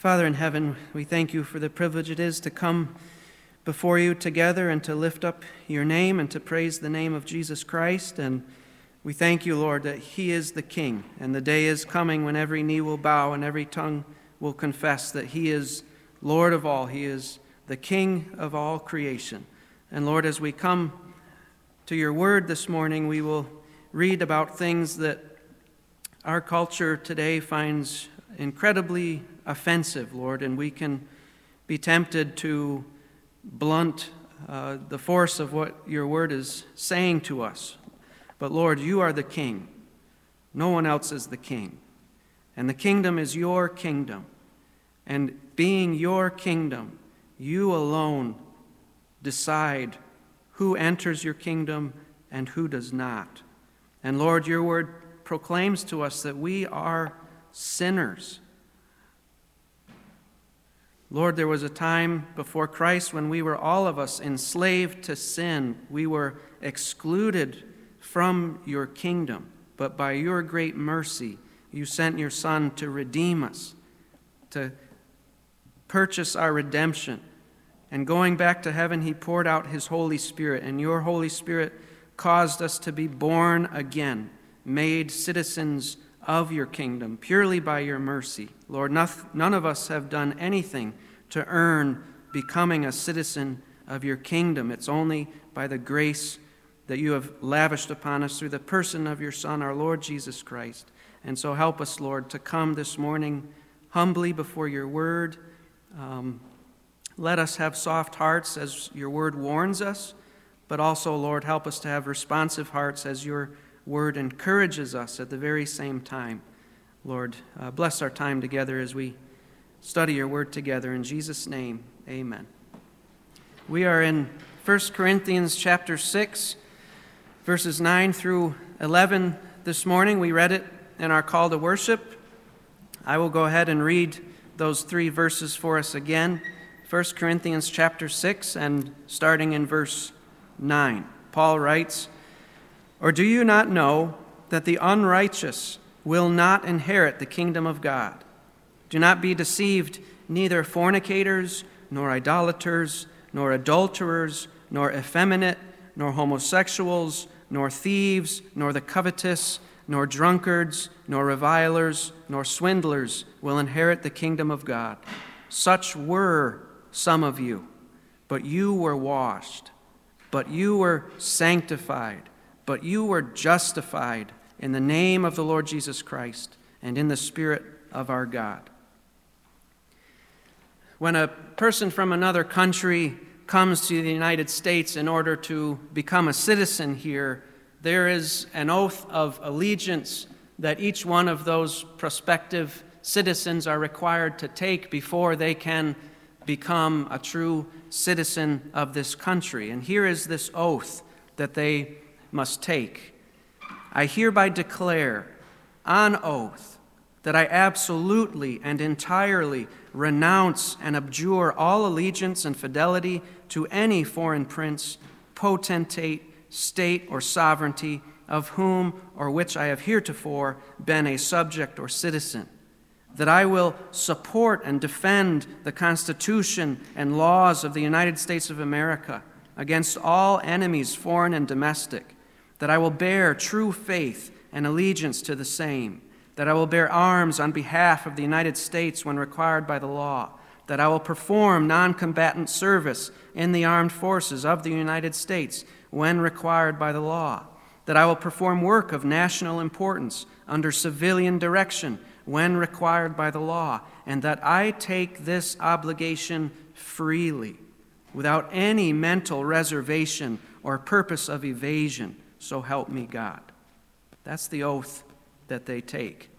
Father in heaven, we thank you for the privilege it is to come before you together and to lift up your name and to praise the name of Jesus Christ. And we thank you, Lord, that He is the King, and the day is coming when every knee will bow and every tongue will confess that He is Lord of all. He is the King of all creation. And Lord, as we come to your word this morning, we will read about things that our culture today finds incredibly offensive, Lord, and we can be tempted to blunt uh, the force of what your word is saying to us. But Lord, you are the king. No one else is the king. And the kingdom is your kingdom. And being your kingdom, you alone decide who enters your kingdom and who does not. And Lord, your word proclaims to us that we are sinners. Lord, there was a time before Christ when we were all of us enslaved to sin. We were excluded from your kingdom. But by your great mercy, you sent your Son to redeem us, to purchase our redemption. And going back to heaven, he poured out his Holy Spirit, and your Holy Spirit caused us to be born again, made citizens of your kingdom, purely by your mercy. Lord, none of us have done anything to earn becoming a citizen of your kingdom. It's only by the grace that you have lavished upon us through the person of your Son, our Lord Jesus Christ. And so help us, Lord, to come this morning humbly before your word. Um, let us have soft hearts as your word warns us, but also, Lord, help us to have responsive hearts as your word encourages us at the very same time. Lord, uh, bless our time together as we study your word together. In Jesus' name, amen. We are in 1 Corinthians chapter 6, verses 9 through 11 this morning. We read it in our call to worship. I will go ahead and read those three verses for us again. 1 Corinthians chapter 6 and starting in verse 9. Paul writes, Or do you not know that the unrighteous will not inherit the kingdom of God? Do not be deceived, neither fornicators, nor idolaters, nor adulterers, nor effeminate, nor homosexuals, nor thieves, nor the covetous, nor drunkards, nor revilers, nor swindlers will inherit the kingdom of God. Such were some of you, but you were washed, but you were sanctified, but you were justified in the name of the Lord Jesus Christ and in the Spirit of our God. When a person from another country comes to the United States in order to become a citizen here, there is an oath of allegiance that each one of those prospective citizens are required to take before they can become a true citizen of this country. And here is this oath that they must take I hereby declare on oath that I absolutely and entirely renounce and abjure all allegiance and fidelity to any foreign prince, potentate, state, or sovereignty of whom or which I have heretofore been a subject or citizen. That I will support and defend the Constitution and laws of the United States of America against all enemies, foreign and domestic. That I will bear true faith and allegiance to the same that I will bear arms on behalf of the United States when required by the law, that I will perform non combatant service in the armed forces of the United States when required by the law, that I will perform work of national importance under civilian direction when required by the law, and that I take this obligation freely, without any mental reservation or purpose of evasion. So help me God. That's the oath that they take.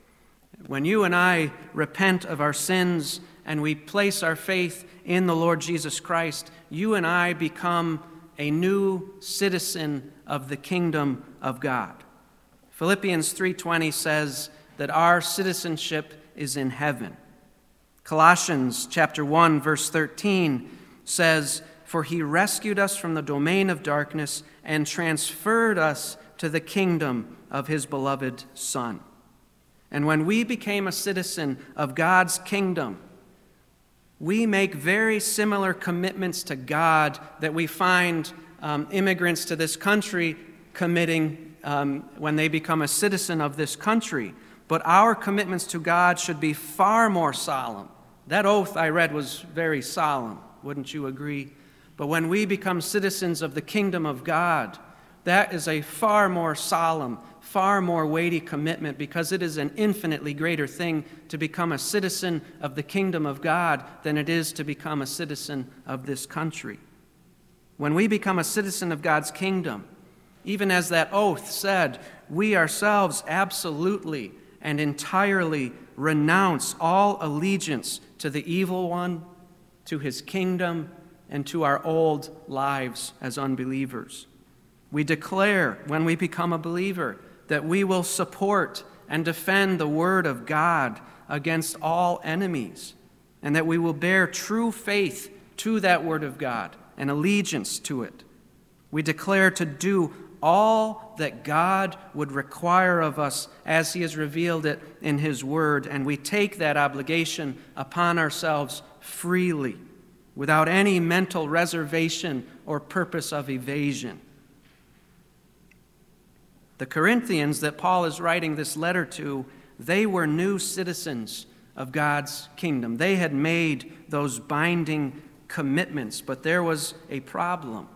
When you and I repent of our sins and we place our faith in the Lord Jesus Christ, you and I become a new citizen of the kingdom of God. Philippians 3:20 says that our citizenship is in heaven. Colossians chapter 1 verse 13 says, "For he rescued us from the domain of darkness and transferred us to the kingdom of his beloved Son." And when we became a citizen of God's kingdom, we make very similar commitments to God that we find um, immigrants to this country committing um, when they become a citizen of this country. But our commitments to God should be far more solemn. That oath I read was very solemn. Wouldn't you agree? But when we become citizens of the kingdom of God, that is a far more solemn, far more weighty commitment because it is an infinitely greater thing to become a citizen of the kingdom of God than it is to become a citizen of this country. When we become a citizen of God's kingdom, even as that oath said, we ourselves absolutely and entirely renounce all allegiance to the evil one, to his kingdom, and to our old lives as unbelievers. We declare when we become a believer that we will support and defend the Word of God against all enemies, and that we will bear true faith to that Word of God and allegiance to it. We declare to do all that God would require of us as He has revealed it in His Word, and we take that obligation upon ourselves freely, without any mental reservation or purpose of evasion. The Corinthians that Paul is writing this letter to, they were new citizens of God's kingdom. They had made those binding commitments, but there was a problem.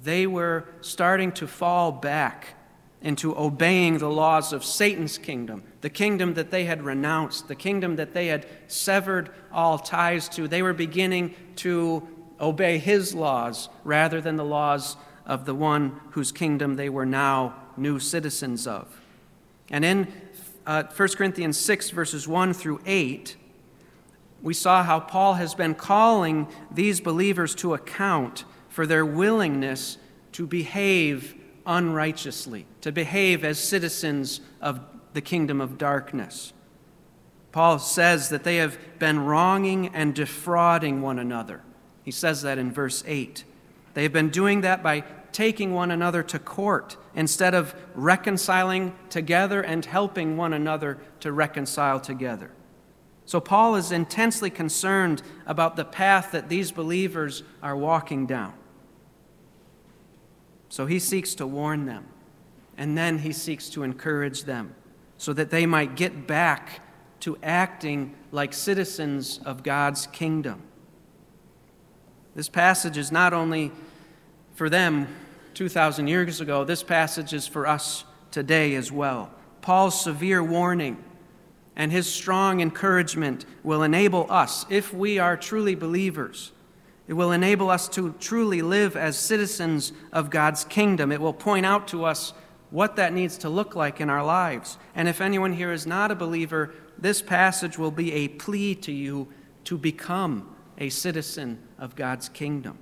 They were starting to fall back into obeying the laws of Satan's kingdom, the kingdom that they had renounced, the kingdom that they had severed all ties to. They were beginning to obey his laws rather than the laws of the one whose kingdom they were now new citizens of. And in uh, 1 Corinthians 6, verses 1 through 8, we saw how Paul has been calling these believers to account for their willingness to behave unrighteously, to behave as citizens of the kingdom of darkness. Paul says that they have been wronging and defrauding one another. He says that in verse 8. They have been doing that by taking one another to court instead of reconciling together and helping one another to reconcile together. So, Paul is intensely concerned about the path that these believers are walking down. So, he seeks to warn them, and then he seeks to encourage them so that they might get back to acting like citizens of God's kingdom. This passage is not only for them 2,000 years ago, this passage is for us today as well. Paul's severe warning and his strong encouragement will enable us, if we are truly believers, it will enable us to truly live as citizens of God's kingdom. It will point out to us what that needs to look like in our lives. And if anyone here is not a believer, this passage will be a plea to you to become a citizen of God's kingdom.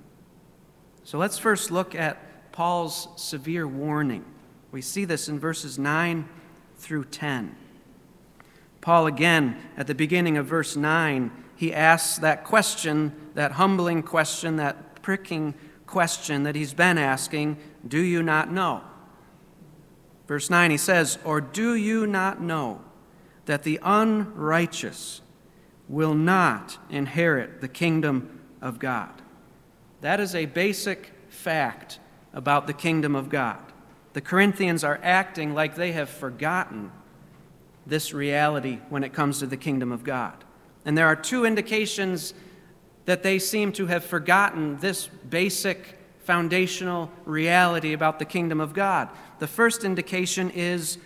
So let's first look at Paul's severe warning. We see this in verses 9 through 10. Paul, again, at the beginning of verse 9, he asks that question, that humbling question, that pricking question that he's been asking Do you not know? Verse 9, he says, Or do you not know that the unrighteous will not inherit the kingdom of God? That is a basic fact about the kingdom of God. The Corinthians are acting like they have forgotten this reality when it comes to the kingdom of God. And there are two indications that they seem to have forgotten this basic foundational reality about the kingdom of God. The first indication is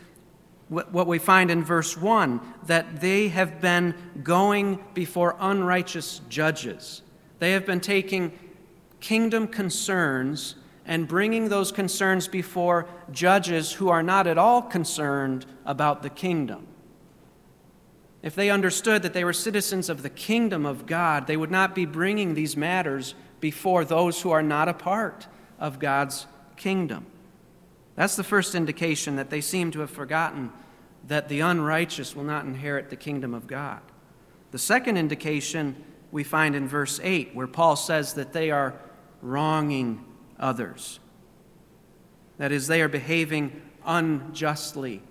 what we find in verse 1 that they have been going before unrighteous judges. They have been taking kingdom concerns and bringing those concerns before judges who are not at all concerned about the kingdom. If they understood that they were citizens of the kingdom of God, they would not be bringing these matters before those who are not a part of God's kingdom. That's the first indication that they seem to have forgotten that the unrighteous will not inherit the kingdom of God. The second indication we find in verse 8, where Paul says that they are wronging others. That is, they are behaving unjustly,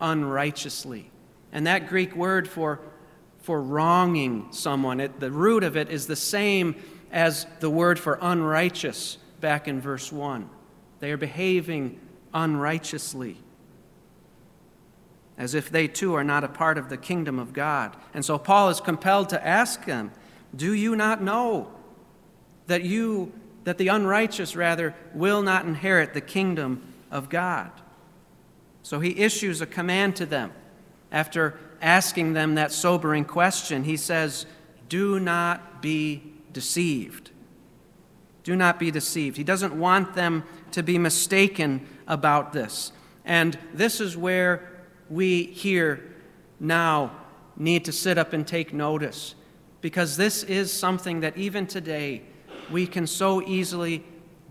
unrighteously. And that Greek word for, for wronging someone. It, the root of it is the same as the word for unrighteous back in verse 1. They are behaving unrighteously, as if they too are not a part of the kingdom of God. And so Paul is compelled to ask them, Do you not know that you, that the unrighteous rather, will not inherit the kingdom of God? So he issues a command to them after asking them that sobering question. He says, Do not be deceived. Do not be deceived. He doesn't want them to be mistaken about this. And this is where we here now need to sit up and take notice because this is something that even today we can so easily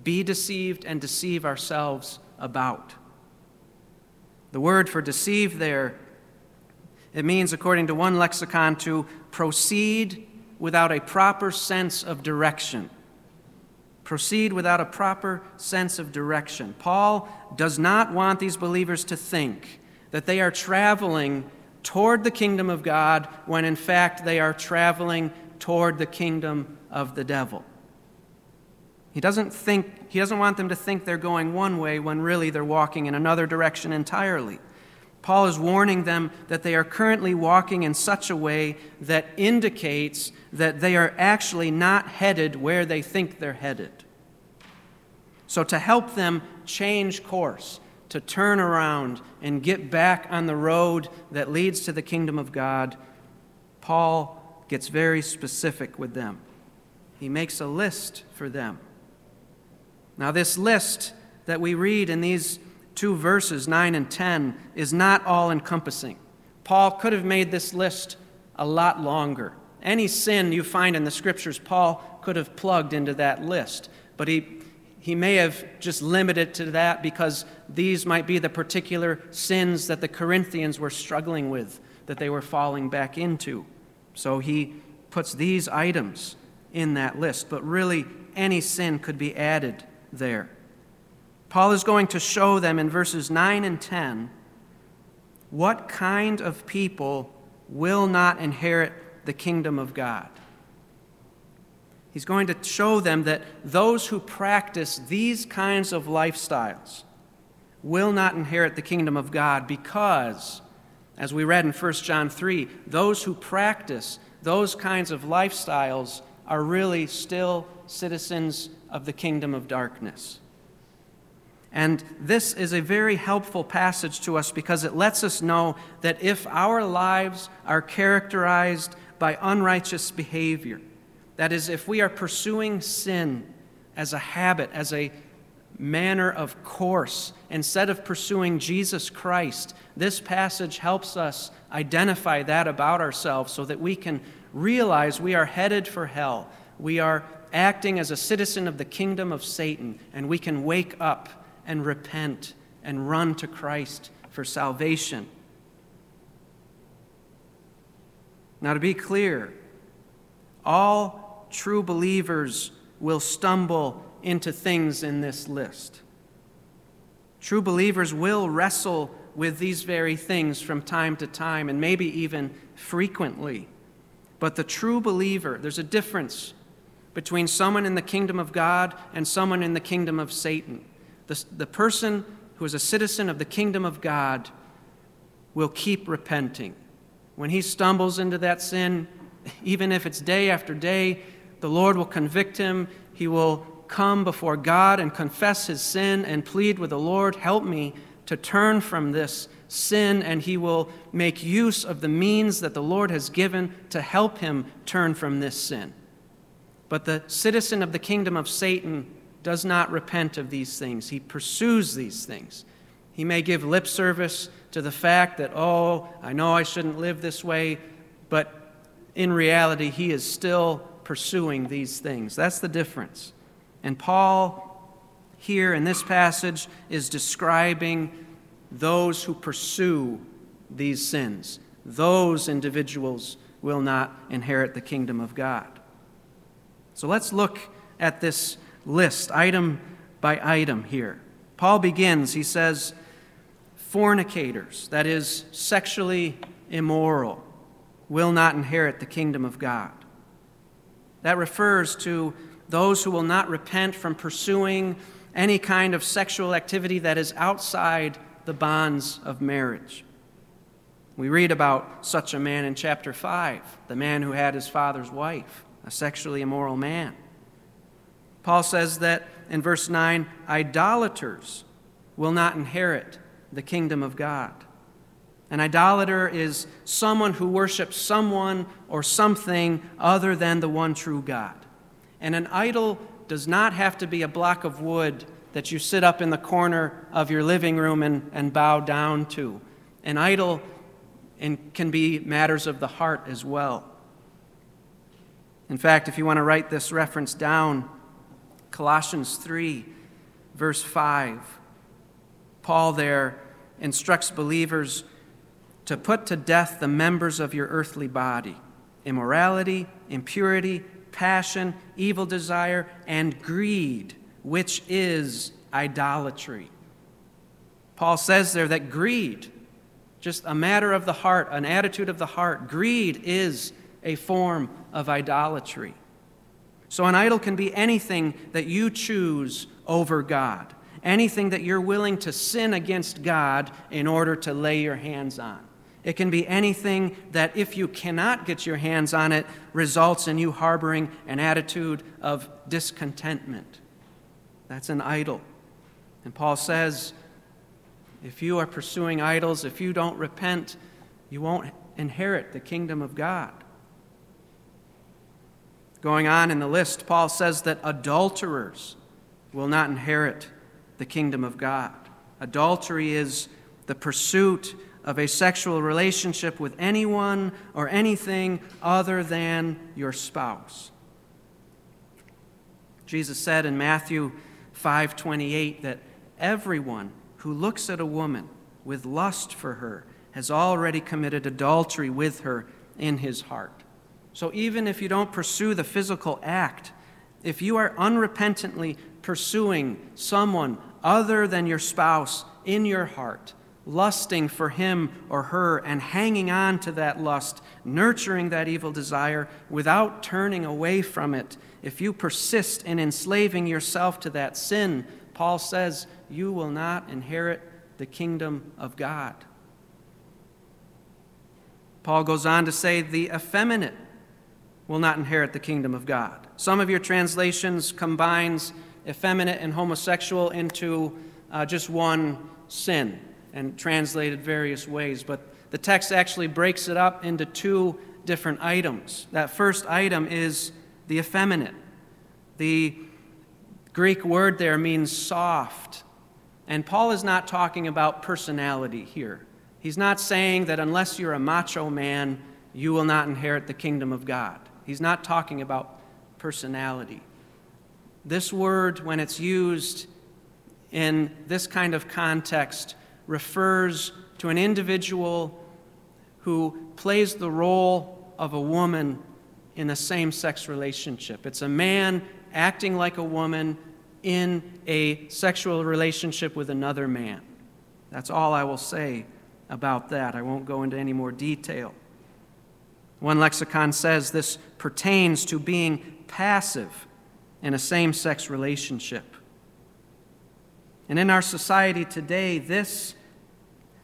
be deceived and deceive ourselves about. The word for deceive there it means according to one lexicon to proceed without a proper sense of direction proceed without a proper sense of direction. Paul does not want these believers to think that they are traveling toward the kingdom of God when in fact they are traveling toward the kingdom of the devil. He doesn't think he doesn't want them to think they're going one way when really they're walking in another direction entirely. Paul is warning them that they are currently walking in such a way that indicates that they are actually not headed where they think they're headed. So, to help them change course, to turn around and get back on the road that leads to the kingdom of God, Paul gets very specific with them. He makes a list for them. Now, this list that we read in these two verses, 9 and 10, is not all encompassing. Paul could have made this list a lot longer. Any sin you find in the scriptures, Paul could have plugged into that list. But he, he may have just limited to that because these might be the particular sins that the Corinthians were struggling with, that they were falling back into. So he puts these items in that list. But really, any sin could be added there. Paul is going to show them in verses 9 and 10 what kind of people will not inherit the kingdom of God. He's going to show them that those who practice these kinds of lifestyles will not inherit the kingdom of God because, as we read in 1 John 3, those who practice those kinds of lifestyles are really still citizens of the kingdom of darkness. And this is a very helpful passage to us because it lets us know that if our lives are characterized by unrighteous behavior, that is, if we are pursuing sin as a habit, as a manner of course, instead of pursuing Jesus Christ, this passage helps us identify that about ourselves so that we can realize we are headed for hell. We are acting as a citizen of the kingdom of Satan, and we can wake up and repent and run to Christ for salvation. Now, to be clear, all true believers will stumble into things in this list. True believers will wrestle with these very things from time to time and maybe even frequently. But the true believer, there's a difference between someone in the kingdom of God and someone in the kingdom of Satan. The, the person who is a citizen of the kingdom of God will keep repenting. When he stumbles into that sin, even if it's day after day, the Lord will convict him. He will come before God and confess his sin and plead with the Lord, Help me to turn from this sin, and he will make use of the means that the Lord has given to help him turn from this sin. But the citizen of the kingdom of Satan does not repent of these things. He pursues these things. He may give lip service to the fact that, oh, I know I shouldn't live this way, but in reality, he is still pursuing these things. That's the difference. And Paul, here in this passage, is describing those who pursue these sins. Those individuals will not inherit the kingdom of God. So let's look at this list, item by item here. Paul begins, he says, fornicators, that is, sexually immoral, will not inherit the kingdom of God. That refers to those who will not repent from pursuing any kind of sexual activity that is outside the bonds of marriage. We read about such a man in chapter 5, the man who had his father's wife, a sexually immoral man. Paul says that in verse 9, idolaters will not inherit the kingdom of God. An idolater is someone who worships someone or something other than the one true God. And an idol does not have to be a block of wood that you sit up in the corner of your living room and, and bow down to. An idol can be matters of the heart as well. In fact, if you want to write this reference down, Colossians 3, verse 5, Paul there instructs believers to put to death the members of your earthly body immorality, impurity, passion, evil desire, and greed, which is idolatry. Paul says there that greed, just a matter of the heart, an attitude of the heart, greed is a form of idolatry. So, an idol can be anything that you choose over God, anything that you're willing to sin against God in order to lay your hands on. It can be anything that, if you cannot get your hands on it, results in you harboring an attitude of discontentment. That's an idol. And Paul says, if you are pursuing idols, if you don't repent, you won't inherit the kingdom of God. Going on in the list, Paul says that adulterers will not inherit the kingdom of God. Adultery is the pursuit of a sexual relationship with anyone or anything other than your spouse. Jesus said in Matthew 5:28 that everyone who looks at a woman with lust for her has already committed adultery with her in his heart. So even if you don't pursue the physical act, if you are unrepentantly pursuing someone other than your spouse in your heart, lusting for him or her and hanging on to that lust, nurturing that evil desire without turning away from it, if you persist in enslaving yourself to that sin, Paul says you will not inherit the kingdom of God. Paul goes on to say the effeminate will not inherit the kingdom of God. Some of your translations combines effeminate and homosexual into uh, just one sin and translated various ways, but the text actually breaks it up into two different items. That first item is the effeminate. The Greek word there means soft. And Paul is not talking about personality here. He's not saying that unless you're a macho man, you will not inherit the kingdom of God. He's not talking about personality. This word, when it's used in this kind of context, refers to an individual who plays the role of a woman in a same sex relationship. It's a man acting like a woman in a sexual relationship with another man. That's all I will say about that. I won't go into any more detail. One lexicon says this pertains to being passive in a same sex relationship. And in our society today, this,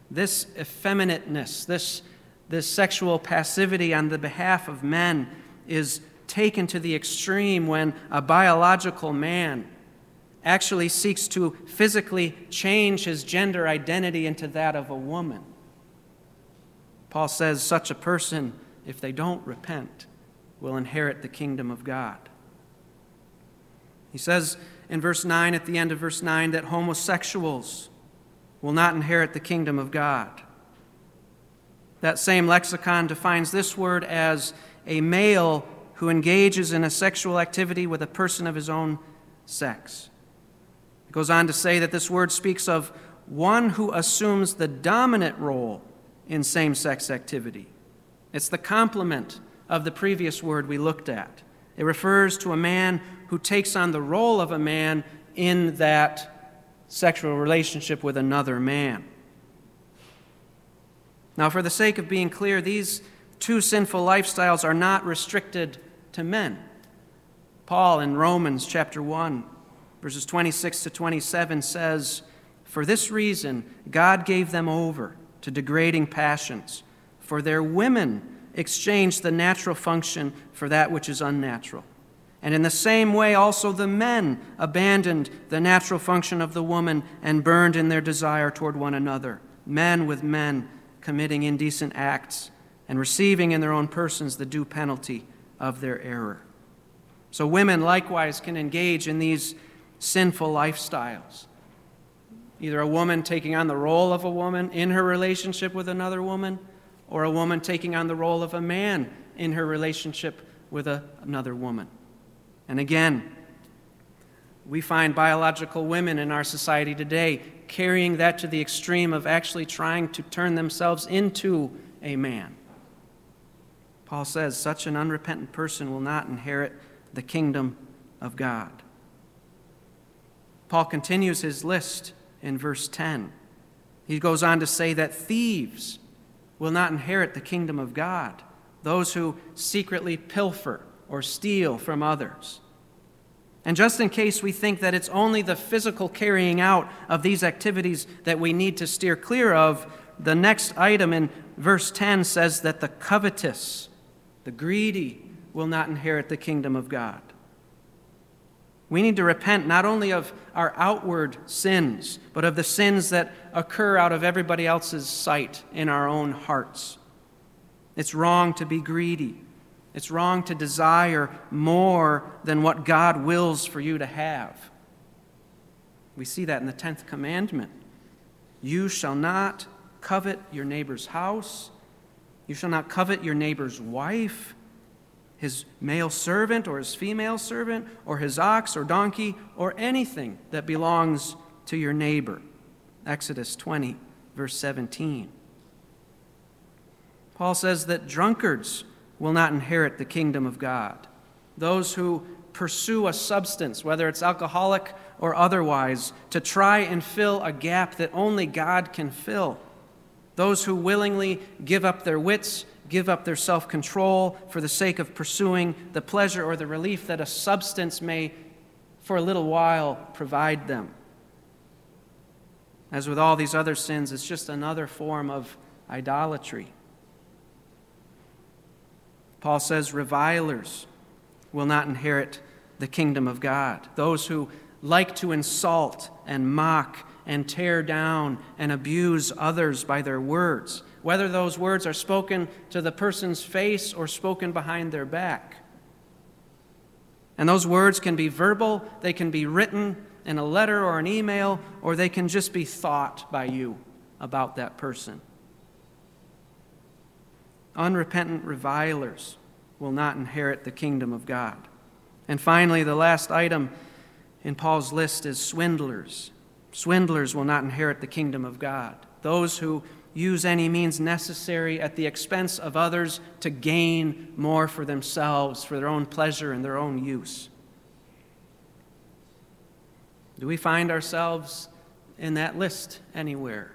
this effeminateness, this, this sexual passivity on the behalf of men is taken to the extreme when a biological man actually seeks to physically change his gender identity into that of a woman. Paul says such a person, if they don't repent, will inherit the kingdom of God. He says in verse 9, at the end of verse 9, that homosexuals will not inherit the kingdom of God. That same lexicon defines this word as a male who engages in a sexual activity with a person of his own sex. It goes on to say that this word speaks of one who assumes the dominant role in same sex activity. It's the complement of the previous word we looked at. It refers to a man who takes on the role of a man in that sexual relationship with another man. Now, for the sake of being clear, these, two sinful lifestyles are not restricted to men. Paul in Romans chapter 1, verses 26 to 27 says, For this reason, God gave them over to degrading passions, for their women exchanged the natural function for that which is unnatural. And in the same way, also the men abandoned the natural function of the woman and burned in their desire toward one another, men with men committing indecent acts and receiving in their own persons the due penalty of their error. So, women likewise can engage in these sinful lifestyles. Either a woman taking on the role of a woman in her relationship with another woman, or a woman taking on the role of a man in her relationship with a, another woman. And again, we find biological women in our society today carrying that to the extreme of actually trying to turn themselves into a man. Paul says, such an unrepentant person will not inherit the kingdom of God. Paul continues his list in verse 10. He goes on to say that thieves will not inherit the kingdom of God, those who secretly pilfer or steal from others. And just in case we think that it's only the physical carrying out of these activities that we need to steer clear of, the next item in verse 10 says that the covetous, the greedy, will not inherit the kingdom of God. We need to repent not only of our outward sins, but of the sins that occur out of everybody else's sight in our own hearts. It's wrong to be greedy. It's wrong to desire more than what God wills for you to have. We see that in the 10th commandment. You shall not covet your neighbor's house. You shall not covet your neighbor's wife, his male servant or his female servant, or his ox or donkey, or anything that belongs to your neighbor. Exodus 20, verse 17. Paul says that drunkards will not inherit the kingdom of God. Those who pursue a substance, whether it's alcoholic or otherwise, to try and fill a gap that only God can fill. Those who willingly give up their wits, give up their self control for the sake of pursuing the pleasure or the relief that a substance may, for a little while, provide them. As with all these other sins, it's just another form of idolatry. Paul says revilers will not inherit the kingdom of God. Those who like to insult and mock and tear down and abuse others by their words, whether those words are spoken to the person's face or spoken behind their back. And those words can be verbal, they can be written in a letter or an email, or they can just be thought by you about that person. Unrepentant revilers will not inherit the kingdom of God. And finally, the last item in Paul's list is swindlers. Swindlers will not inherit the kingdom of God. Those who use any means necessary at the expense of others to gain more for themselves, for their own pleasure and their own use. Do we find ourselves in that list anywhere?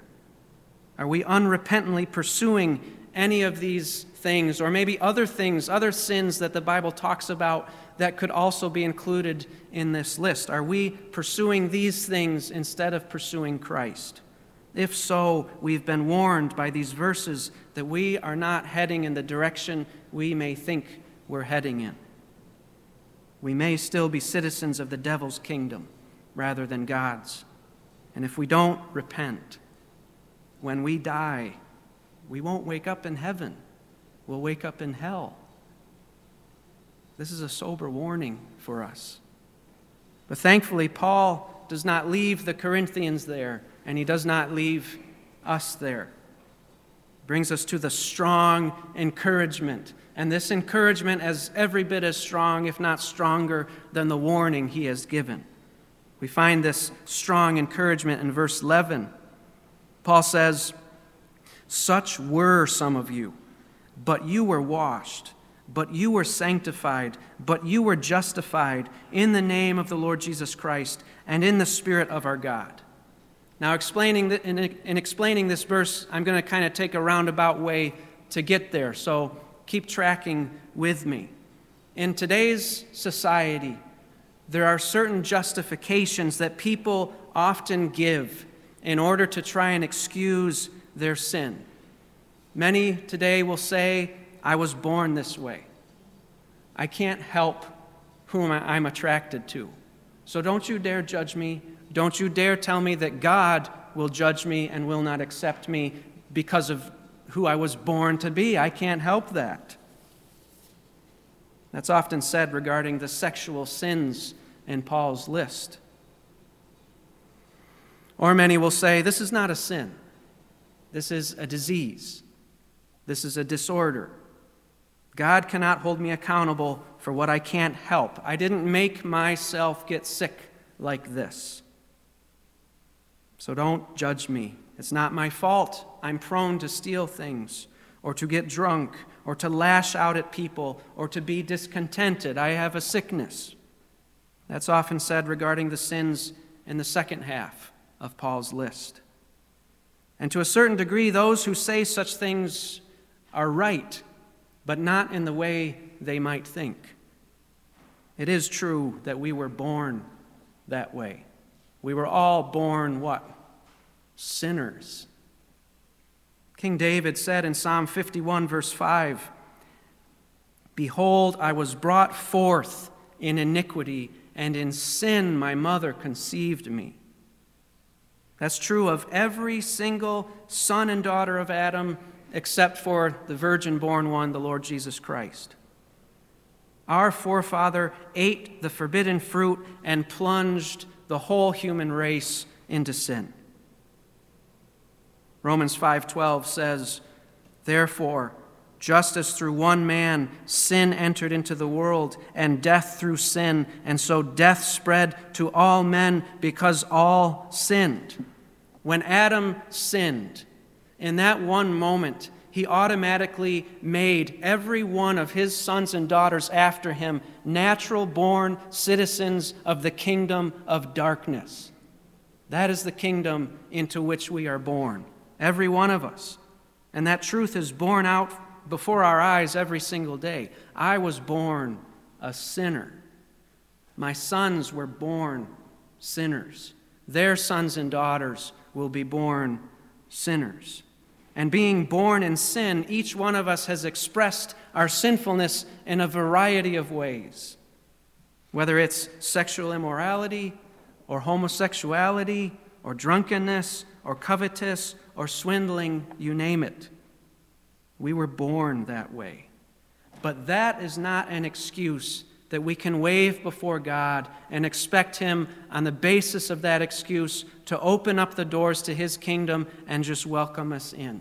Are we unrepentantly pursuing any of these things, or maybe other things, other sins that the Bible talks about that could also be included in this list? Are we pursuing these things instead of pursuing Christ? If so, we've been warned by these verses that we are not heading in the direction we may think we're heading in. We may still be citizens of the devil's kingdom rather than God's. And if we don't repent, when we die, we won't wake up in heaven, we'll wake up in hell. This is a sober warning for us. But thankfully, Paul does not leave the Corinthians there, and he does not leave us there. Brings us to the strong encouragement. And this encouragement is every bit as strong, if not stronger, than the warning he has given. We find this strong encouragement in verse 11. Paul says, such were some of you. But you were washed, but you were sanctified, but you were justified in the name of the Lord Jesus Christ and in the Spirit of our God. Now, explaining the, in, in explaining this verse, I'm going to kind of take a roundabout way to get there. So keep tracking with me. In today's society, there are certain justifications that people often give in order to try and excuse their sin. Many today will say, I was born this way. I can't help whom I'm attracted to. So don't you dare judge me. Don't you dare tell me that God will judge me and will not accept me because of who I was born to be. I can't help that. That's often said regarding the sexual sins in Paul's list. Or many will say, This is not a sin, this is a disease, this is a disorder. God cannot hold me accountable for what I can't help. I didn't make myself get sick like this. So don't judge me. It's not my fault. I'm prone to steal things, or to get drunk, or to lash out at people, or to be discontented. I have a sickness. That's often said regarding the sins in the second half of Paul's list. And to a certain degree, those who say such things are right, but not in the way they might think. It is true that we were born that way. We were all born what? Sinners. King David said in Psalm 51, verse 5 Behold, I was brought forth in iniquity, and in sin my mother conceived me. That's true of every single son and daughter of Adam, except for the virgin born one, the Lord Jesus Christ. Our forefather ate the forbidden fruit and plunged the whole human race into sin. Romans 5:12 says, "Therefore, just as through one man sin entered into the world, and death through sin, and so death spread to all men because all sinned. When Adam sinned, in that one moment, he automatically made every one of his sons and daughters after him natural born citizens of the kingdom of darkness. That is the kingdom into which we are born, every one of us. And that truth is borne out before our eyes every single day. I was born a sinner. My sons were born sinners. Their sons and daughters will be born sinners. And being born in sin, each one of us has expressed our sinfulness in a variety of ways. Whether it's sexual immorality, or homosexuality, or drunkenness, or covetous, or swindling, you name it. We were born that way. But that is not an excuse that we can wave before God and expect Him, on the basis of that excuse, to open up the doors to His kingdom and just welcome us in.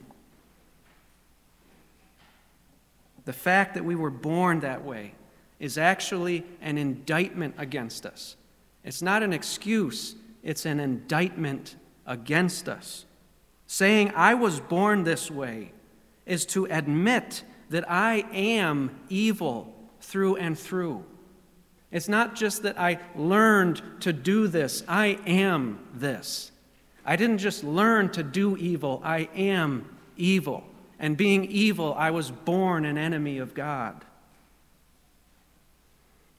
The fact that we were born that way is actually an indictment against us. It's not an excuse, it's an indictment against us. Saying, I was born this way is to admit that I am evil through and through. It's not just that I learned to do this, I am this. I didn't just learn to do evil, I am evil. And being evil, I was born an enemy of God.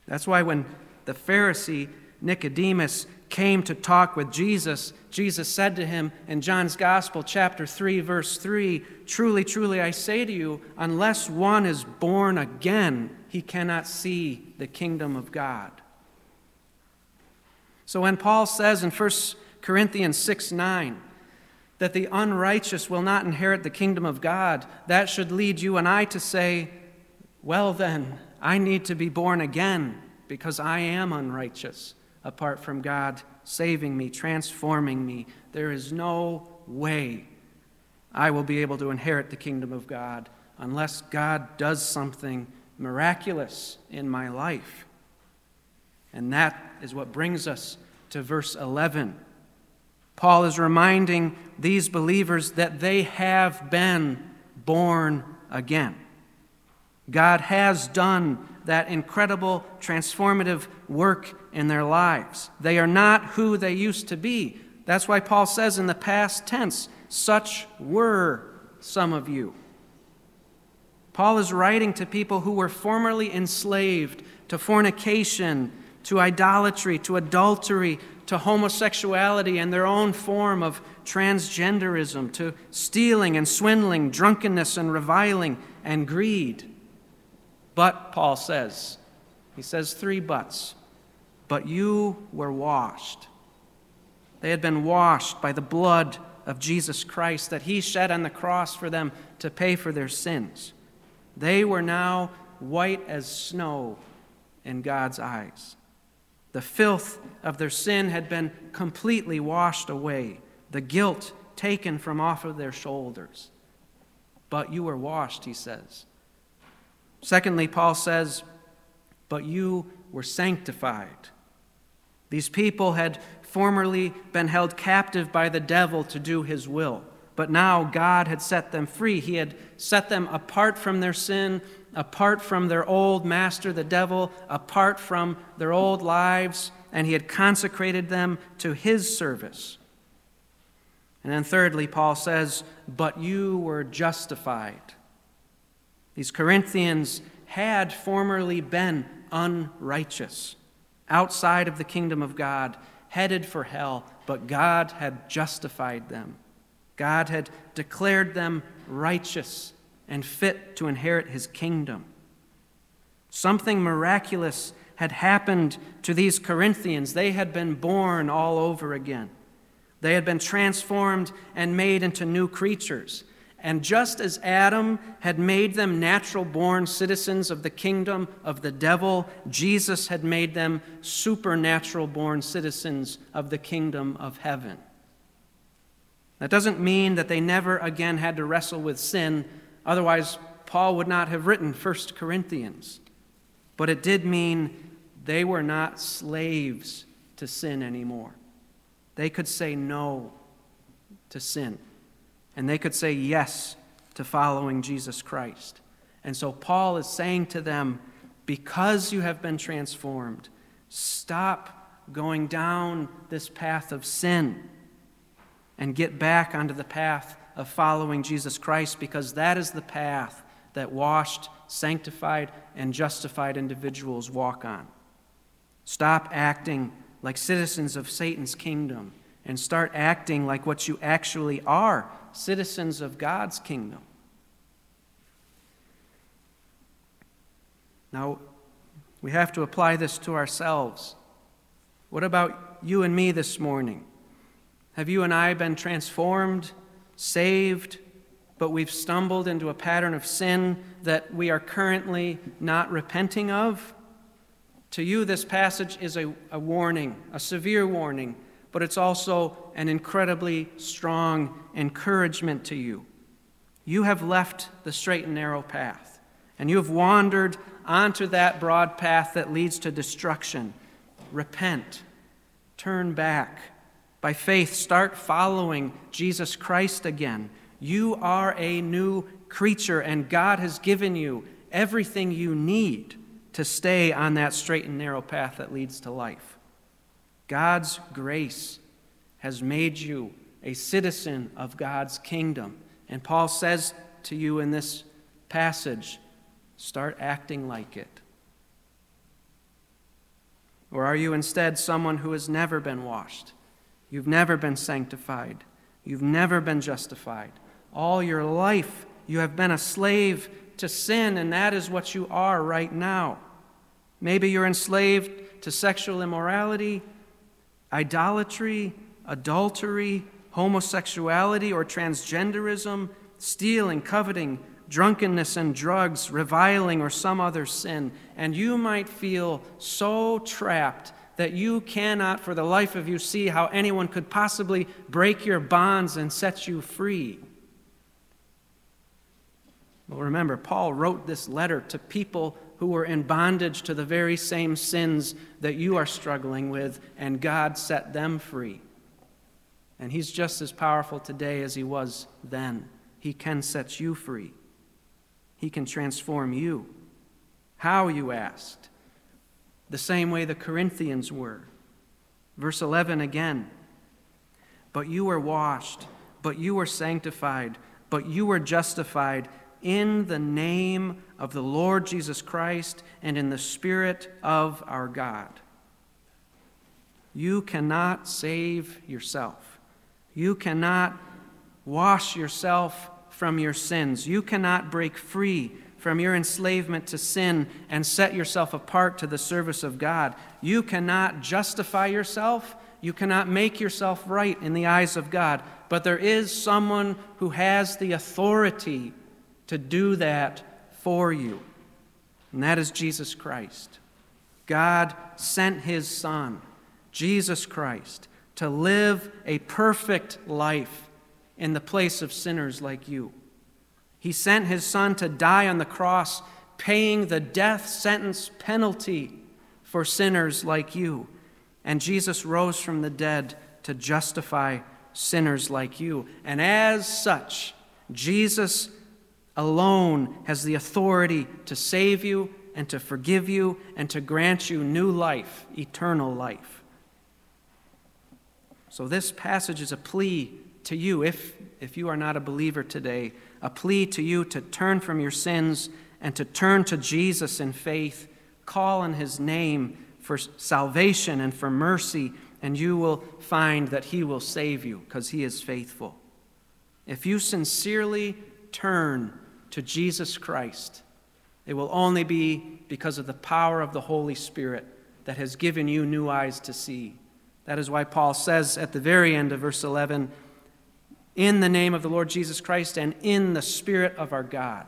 That's why when the Pharisee Nicodemus came to talk with Jesus, Jesus said to him in John's Gospel, chapter 3, verse 3 Truly, truly, I say to you, unless one is born again, he cannot see the kingdom of God. So when Paul says in 1 Corinthians 6 9, that the unrighteous will not inherit the kingdom of God, that should lead you and I to say, Well, then, I need to be born again because I am unrighteous apart from God saving me, transforming me. There is no way I will be able to inherit the kingdom of God unless God does something miraculous in my life. And that is what brings us to verse 11. Paul is reminding these believers that they have been born again. God has done that incredible transformative work in their lives. They are not who they used to be. That's why Paul says in the past tense, such were some of you. Paul is writing to people who were formerly enslaved to fornication, to idolatry, to adultery, to homosexuality and their own form of transgenderism, to stealing and swindling, drunkenness and reviling and greed. But, Paul says, he says three buts. But you were washed. They had been washed by the blood of Jesus Christ that he shed on the cross for them to pay for their sins. They were now white as snow in God's eyes. The filth of their sin had been completely washed away, the guilt taken from off of their shoulders. But you were washed, he says. Secondly, Paul says, but you were sanctified. These people had formerly been held captive by the devil to do his will, but now God had set them free. He had set them apart from their sin apart from their old master, the devil, apart from their old lives, and he had consecrated them to his service. And then, thirdly, Paul says, But you were justified. These Corinthians had formerly been unrighteous, outside of the kingdom of God, headed for hell, but God had justified them. God had declared them righteous and fit to inherit his kingdom. Something miraculous had happened to these Corinthians. They had been born all over again. They had been transformed and made into new creatures. And just as Adam had made them natural born citizens of the kingdom of the devil, Jesus had made them supernatural born citizens of the kingdom of heaven. That doesn't mean that they never again had to wrestle with sin Otherwise, Paul would not have written 1 Corinthians. But it did mean they were not slaves to sin anymore. They could say no to sin, and they could say yes to following Jesus Christ. And so Paul is saying to them, because you have been transformed, stop going down this path of sin and get back onto the path of following Jesus Christ because that is the path that washed, sanctified, and justified individuals walk on. Stop acting like citizens of Satan's kingdom and start acting like what you actually are citizens of God's kingdom. Now, we have to apply this to ourselves. What about you and me this morning? Have you and I been transformed saved, but we've stumbled into a pattern of sin that we are currently not repenting of? To you, this passage is a, a warning, a severe warning, but it's also an incredibly strong encouragement to you. You have left the straight and narrow path, and you have wandered onto that broad path that leads to destruction. Repent, turn back by faith, start following Jesus Christ again. You are a new creature, and God has given you everything you need to stay on that straight and narrow path that leads to life. God's grace has made you a citizen of God's kingdom. And Paul says to you in this passage start acting like it. Or are you instead someone who has never been washed? You've never been sanctified. You've never been justified. All your life, you have been a slave to sin, and that is what you are right now. Maybe you're enslaved to sexual immorality, idolatry, adultery, homosexuality, or transgenderism, stealing, coveting, drunkenness and drugs, reviling, or some other sin. And you might feel so trapped that you cannot for the life of you see how anyone could possibly break your bonds and set you free. Well, remember, Paul wrote this letter to people who were in bondage to the very same sins that you are struggling with, and God set them free. And He's just as powerful today as He was then. He can set you free, He can transform you. How, you asked? the same way the Corinthians were. Verse 11 again. But you were washed, but you were sanctified, but you were justified in the name of the Lord Jesus Christ and in the Spirit of our God. You cannot save yourself. You cannot wash yourself from your sins. You cannot break free from your enslavement to sin and set yourself apart to the service of God. You cannot justify yourself. You cannot make yourself right in the eyes of God. But there is someone who has the authority to do that for you, and that is Jesus Christ. God sent his Son, Jesus Christ, to live a perfect life in the place of sinners like you. He sent his Son to die on the cross, paying the death sentence penalty for sinners like you. And Jesus rose from the dead to justify sinners like you. And as such, Jesus alone has the authority to save you and to forgive you and to grant you new life, eternal life. So, this passage is a plea to you, if, if you are not a believer today, a plea to you to turn from your sins and to turn to Jesus in faith. Call on his name for salvation and for mercy, and you will find that he will save you because he is faithful. If you sincerely turn to Jesus Christ, it will only be because of the power of the Holy Spirit that has given you new eyes to see. That is why Paul says at the very end of verse 11, in the name of the Lord Jesus Christ and in the Spirit of our God.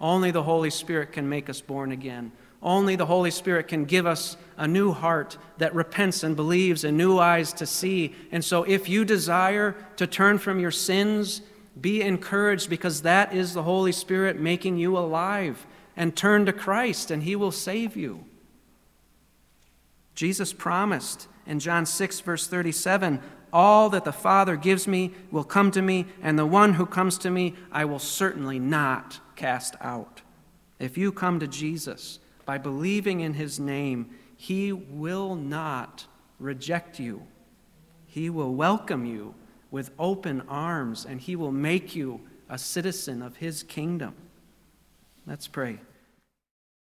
Only the Holy Spirit can make us born again. Only the Holy Spirit can give us a new heart that repents and believes and new eyes to see. And so, if you desire to turn from your sins be encouraged because that is the Holy Spirit making you alive. And turn to Christ, and He will save you. Jesus promised in John 6, verse 37 All that the Father gives me will come to me, and the one who comes to me I will certainly not cast out. If you come to Jesus by believing in His name, He will not reject you, He will welcome you with open arms, and he will make you a citizen of his kingdom. Let's pray.